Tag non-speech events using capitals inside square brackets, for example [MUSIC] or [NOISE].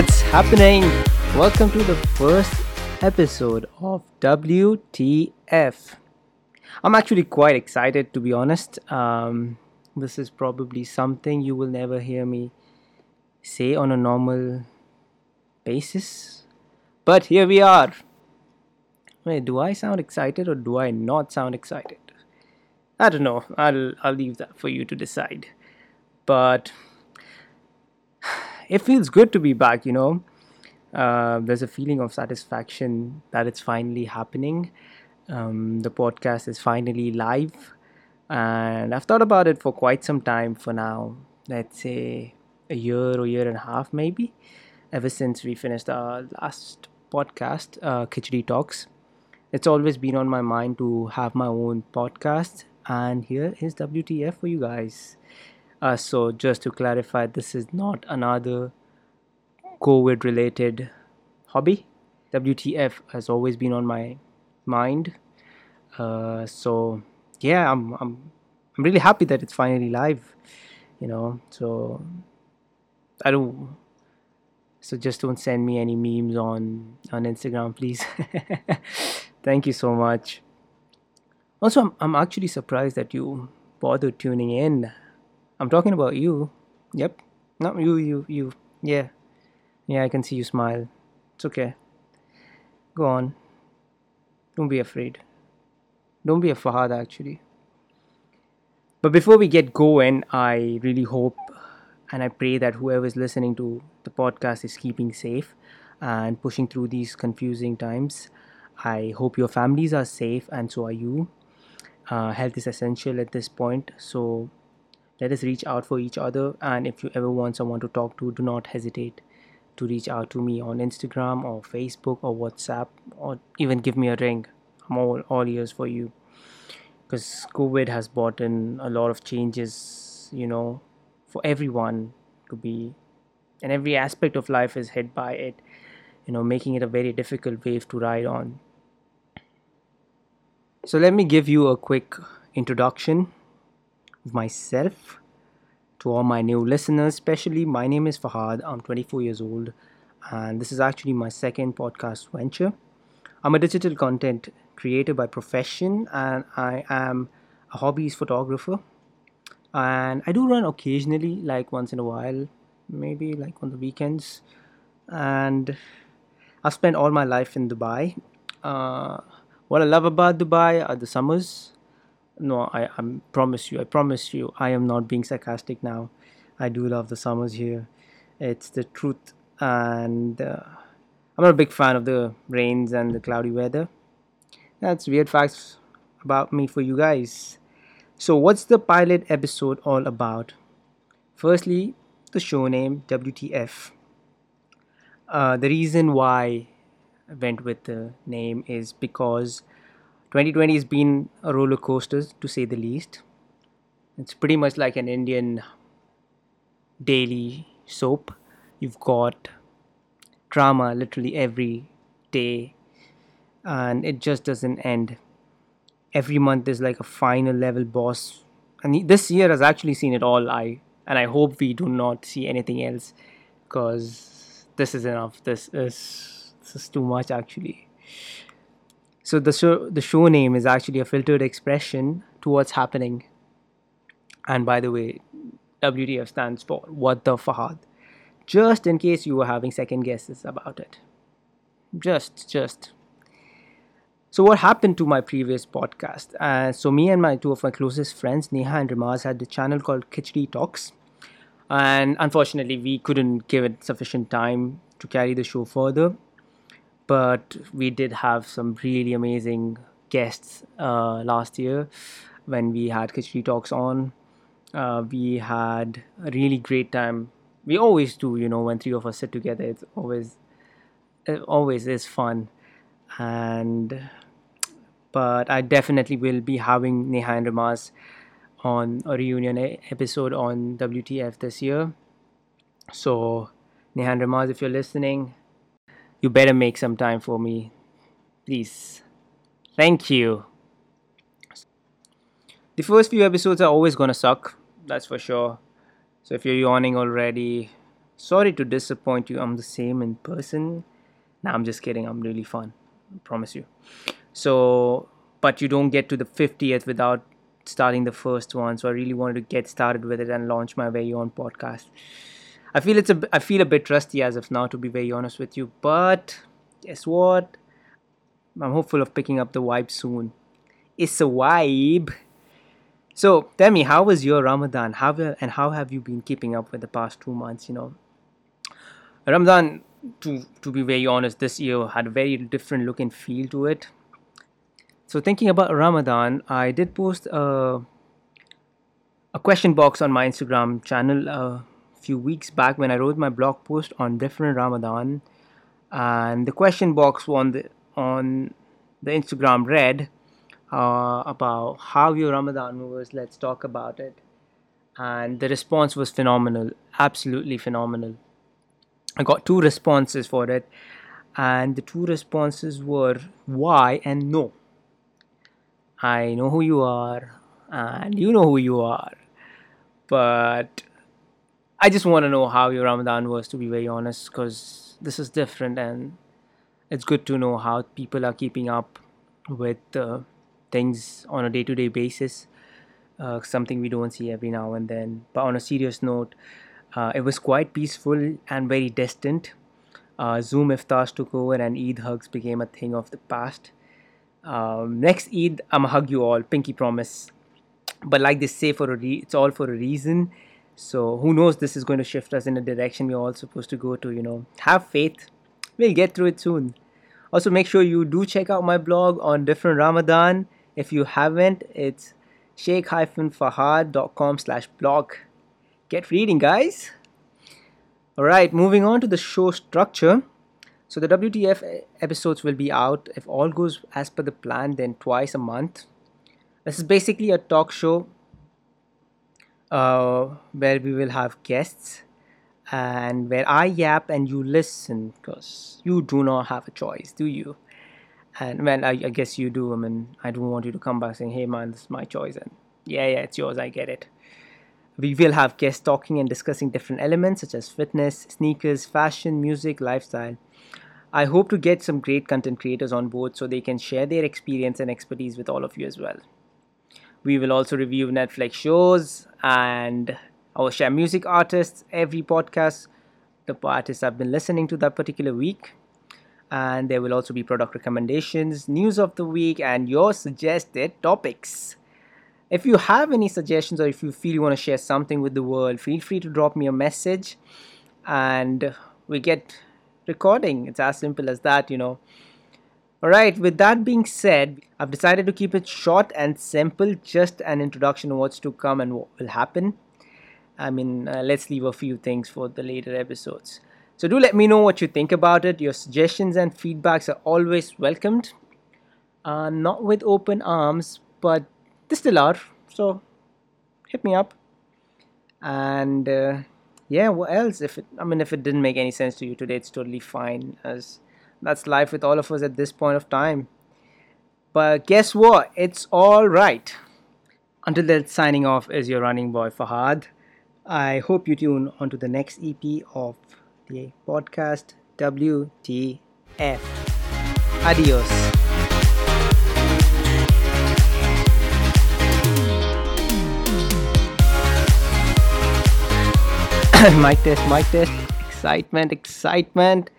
What's happening? Welcome to the first episode of WTF. I'm actually quite excited to be honest. Um, this is probably something you will never hear me say on a normal basis. But here we are. Wait, do I sound excited or do I not sound excited? I don't know. I'll I'll leave that for you to decide. But it feels good to be back, you know. Uh, there's a feeling of satisfaction that it's finally happening. Um, the podcast is finally live, and I've thought about it for quite some time for now. Let's say a year or year and a half, maybe, ever since we finished our last podcast, uh, Talks. It's always been on my mind to have my own podcast, and here is WTF for you guys. Uh, so, just to clarify, this is not another COVID related hobby. WTF has always been on my mind. Uh, so, yeah, I'm, I'm, I'm really happy that it's finally live, you know. So, I don't. So just don't send me any memes on on Instagram, please. [LAUGHS] Thank you so much. Also, I'm, I'm actually surprised that you bothered tuning in. I'm talking about you. Yep. Not you, you, you. Yeah. Yeah, I can see you smile. It's okay. Go on. Don't be afraid. Don't be a Fahad, actually. But before we get going, I really hope and I pray that whoever is listening to the podcast is keeping safe and pushing through these confusing times. I hope your families are safe and so are you. Uh, health is essential at this point, so let us reach out for each other. And if you ever want someone to talk to, do not hesitate to reach out to me on Instagram or Facebook or WhatsApp or even give me a ring. I'm all, all ears for you because COVID has brought in a lot of changes, you know, for everyone to be, and every aspect of life is hit by it, you know, making it a very difficult wave to ride on. So, let me give you a quick introduction myself to all my new listeners, especially. My name is Fahad, I'm 24 years old, and this is actually my second podcast venture. I'm a digital content creator by profession, and I am a hobbyist photographer. And I do run occasionally, like once in a while, maybe like on the weekends. And I've spent all my life in Dubai. Uh, what I love about Dubai are the summers no I, I promise you i promise you i am not being sarcastic now. I do love the summers here. It's the truth and uh, i'm not a big fan of the rains and the cloudy weather. That's weird facts about me for you guys. So what's the pilot episode all about? Firstly the show name wtf uh, the reason why i went with the name is because 2020 has been a roller coaster to say the least. It's pretty much like an Indian daily soap. You've got drama literally every day, and it just doesn't end. Every month there's like a final level boss, and this year has actually seen it all. I and I hope we do not see anything else, because this is enough. This is this is too much actually. So the show the show name is actually a filtered expression to what's happening. And by the way, WTF stands for What the Fahad. Just in case you were having second guesses about it. Just, just. So what happened to my previous podcast? Uh, so me and my two of my closest friends, Neha and Ramaz, had a channel called Khichdi Talks, and unfortunately we couldn't give it sufficient time to carry the show further but we did have some really amazing guests uh, last year when we had Khichdi Talks on. Uh, we had a really great time. We always do, you know, when three of us sit together. It's always, it always is fun, and but I definitely will be having Neha and Ramaz on a reunion episode on WTF this year. So, Neha and Ramaz, if you're listening, you better make some time for me. Please. Thank you. The first few episodes are always gonna suck, that's for sure. So if you're yawning already, Sorry to disappoint you. I'm the same in person. Nah, I'm just kidding. I'm really fun. I promise you. So, but you don't get to the 50th without starting the first one. So I really wanted to get started with it and launch my very own podcast. I feel it's a I feel a bit rusty as of now, to be very honest with you. But guess what? I'm hopeful of picking up the vibe soon. It's a vibe. So tell me, how was your Ramadan? How and how have you been keeping up with the past two months? You know, Ramadan, to to be very honest, this year had a very different look and feel to it. So thinking about Ramadan, I did post a a question box on my Instagram channel a few weeks back when I wrote my blog post on different Ramadan, and the question box on the on the Instagram read uh, about how your Ramadan was. Let's talk about it. And the response was phenomenal, absolutely phenomenal. I got two responses for it, and the two responses were why and no. I know who you are, and you know who you are, but I just want to know how your Ramadan was, to be very honest, because this is different and it's good to know how people are keeping up with uh, things on a day-to-day basis uh, something we don't see every now and then. But on a serious note uh, it was quite peaceful and very distant. Uh, zoom iftars took over and eid hugs became a thing of the past. Um, next eid I'ma hug you all pinky promise. But like they say for a re- it's all for a reason so who knows this is going to shift us in a direction we're all supposed to go to you know. Have faith. We'll get through it soon. Also make sure you do check out my blog on different ramadan. If you haven't it's sheikh-fahad.com slash blog. Get reading guys. All right moving on to the show structure. So the wtf episodes will be out if all goes as per the plan then twice a month. This is basically a talk show uh, where we will have guests and where I yap and you listen because you do not have a choice, do you? And well, I, I, guess you do. I mean, I don't want you to come back saying, hey man, this is my choice. And yeah, yeah, it's yours, I get it. We will have guests talking and discussing different elements such as fitness, sneakers, fashion, music, lifestyle. I hope to get some great content creators on board so they can share their experience and expertise with all of you as well. We will also review Netflix shows and I will share music artists every podcast the artists I've been listening to that particular week. And there will also be product recommendations, news of the week, and your suggested topics. If you have any suggestions or if you feel you want to share something with the world, feel free to drop me a message and we get recording. It's as simple as that, you know. Alright, with that being said, I've decided to keep it short and simple, just an introduction of what's to come and what will happen. I mean, uh, let's leave a few things for the later episodes. So do let me know what you think about it. Your suggestions and feedbacks are always welcomed. Uh, not with open arms, but they still are. So hit me up. And uh, yeah, what else? If it, I mean, if it didn't make any sense to you today, it's totally fine. As that's life with all of us at this point of time. But guess what? It's all right. Until then, signing off is your running boy Fahad. I hope you tune onto the next EP of the podcast WTF. Adios. [COUGHS] mic test, mic test. Excitement, excitement.